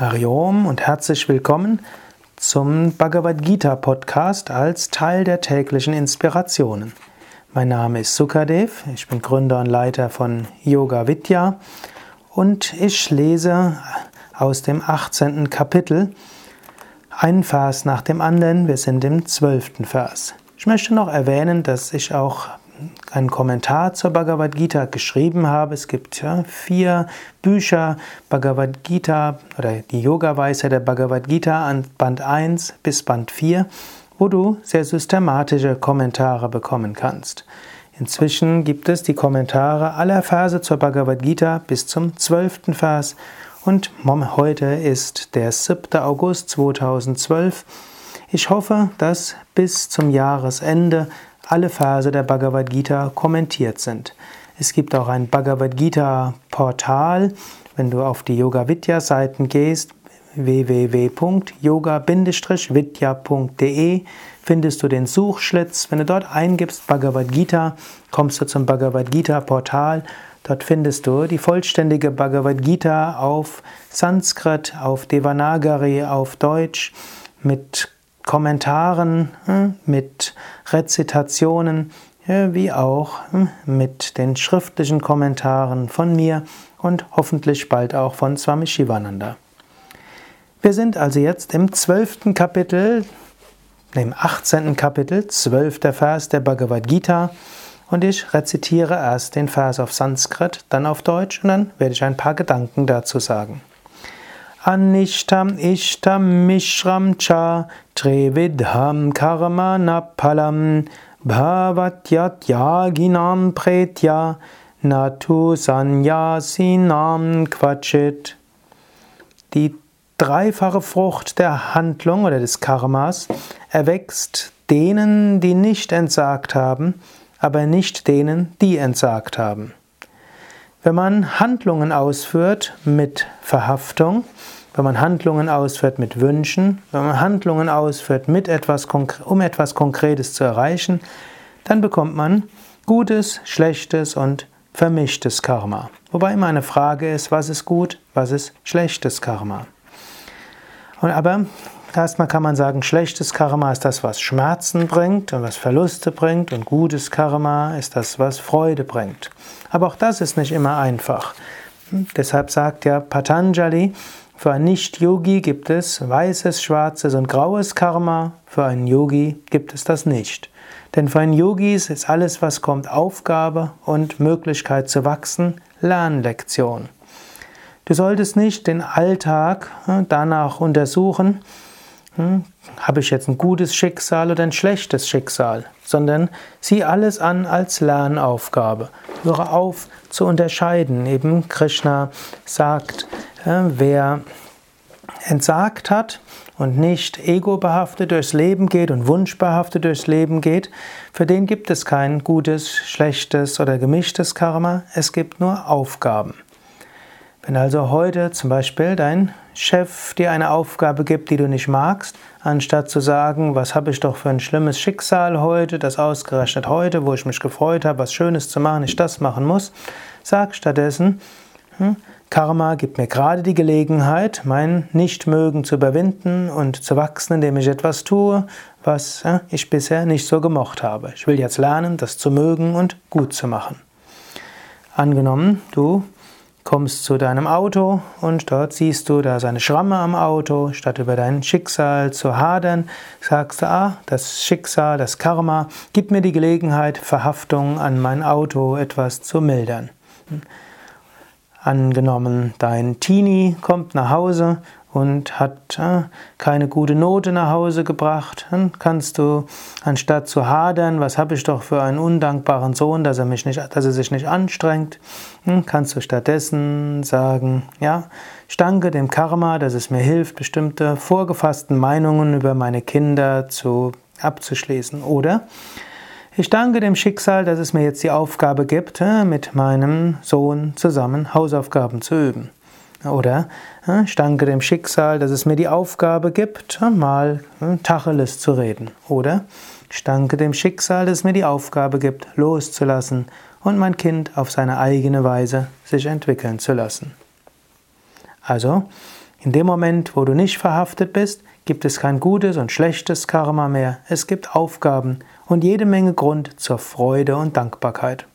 Hariom und herzlich willkommen zum Bhagavad Gita Podcast als Teil der täglichen Inspirationen. Mein Name ist Sukadev, ich bin Gründer und Leiter von Yoga Vidya und ich lese aus dem 18. Kapitel einen Vers nach dem anderen. Wir sind im 12. Vers. Ich möchte noch erwähnen, dass ich auch einen Kommentar zur Bhagavad Gita geschrieben habe. Es gibt ja vier Bücher, Bhagavad Gita oder die Yoga-Weise der Bhagavad Gita an Band 1 bis Band 4, wo du sehr systematische Kommentare bekommen kannst. Inzwischen gibt es die Kommentare aller Verse zur Bhagavad Gita bis zum 12. Vers und heute ist der 7. August 2012. Ich hoffe, dass bis zum Jahresende alle Verse der Bhagavad Gita kommentiert sind. Es gibt auch ein Bhagavad Gita Portal. Wenn du auf die Yoga Vidya Seiten gehst, www.yoga-vidya.de findest du den Suchschlitz. Wenn du dort eingibst Bhagavad Gita, kommst du zum Bhagavad Gita Portal. Dort findest du die vollständige Bhagavad Gita auf Sanskrit, auf Devanagari, auf Deutsch mit Kommentaren, hm, mit Rezitationen, wie auch hm, mit den schriftlichen Kommentaren von mir und hoffentlich bald auch von Swami Shivananda. Wir sind also jetzt im zwölften Kapitel, im 18. Kapitel, zwölfter Vers der Bhagavad Gita und ich rezitiere erst den Vers auf Sanskrit, dann auf Deutsch und dann werde ich ein paar Gedanken dazu sagen. Anishtam Ishtam Mishram Cha Trividham Karma Napalam Bhavatyat Yaginam Pretya Natu Sanyasinam Quachit. Die dreifache Frucht der Handlung oder des Karmas erwächst denen, die nicht entsagt haben, aber nicht denen, die entsagt haben. Wenn man Handlungen ausführt mit Verhaftung, wenn man Handlungen ausführt mit Wünschen, wenn man Handlungen ausführt, mit etwas, um etwas Konkretes zu erreichen, dann bekommt man gutes, schlechtes und vermischtes Karma. Wobei immer eine Frage ist, was ist gut, was ist schlechtes Karma. Und aber Erstmal kann man sagen, schlechtes Karma ist das, was Schmerzen bringt und was Verluste bringt und gutes Karma ist das, was Freude bringt. Aber auch das ist nicht immer einfach. Hm, deshalb sagt ja Patanjali, für einen Nicht-Yogi gibt es weißes, schwarzes und graues Karma, für einen Yogi gibt es das nicht. Denn für einen Yogi ist alles, was kommt, Aufgabe und Möglichkeit zu wachsen, Lernlektion. Du solltest nicht den Alltag hm, danach untersuchen, hm, habe ich jetzt ein gutes Schicksal oder ein schlechtes Schicksal, sondern sieh alles an als Lernaufgabe. Höre auf zu unterscheiden. Eben Krishna sagt, äh, wer entsagt hat und nicht egobehaftet durchs Leben geht und wunschbehaftet durchs Leben geht, für den gibt es kein gutes, schlechtes oder gemischtes Karma, es gibt nur Aufgaben. Wenn also heute zum Beispiel dein Chef dir eine Aufgabe gibt, die du nicht magst, anstatt zu sagen, was habe ich doch für ein schlimmes Schicksal heute, das ausgerechnet heute, wo ich mich gefreut habe, was Schönes zu machen, ich das machen muss, sag stattdessen, hm, Karma gibt mir gerade die Gelegenheit, mein Nichtmögen zu überwinden und zu wachsen, indem ich etwas tue, was äh, ich bisher nicht so gemocht habe. Ich will jetzt lernen, das zu mögen und gut zu machen. Angenommen, du kommst zu deinem Auto und dort siehst du, da ist eine Schramme am Auto. Statt über dein Schicksal zu hadern, sagst du, ah, das Schicksal, das Karma, gibt mir die Gelegenheit, Verhaftung an mein Auto etwas zu mildern. Angenommen, dein Teenie kommt nach Hause und hat äh, keine gute Note nach Hause gebracht, dann kannst du, anstatt zu hadern, was habe ich doch für einen undankbaren Sohn, dass er, mich nicht, dass er sich nicht anstrengt, hm, kannst du stattdessen sagen, ja, ich danke dem Karma, dass es mir hilft, bestimmte vorgefassten Meinungen über meine Kinder zu, abzuschließen. Oder ich danke dem Schicksal, dass es mir jetzt die Aufgabe gibt, äh, mit meinem Sohn zusammen Hausaufgaben zu üben. Oder ich danke dem Schicksal, dass es mir die Aufgabe gibt, mal Tacheles zu reden. Oder ich danke dem Schicksal, dass es mir die Aufgabe gibt, loszulassen und mein Kind auf seine eigene Weise sich entwickeln zu lassen. Also, In dem Moment, wo du nicht verhaftet bist, gibt es kein gutes und schlechtes Karma mehr, es gibt Aufgaben und jede Menge Grund zur Freude und Dankbarkeit.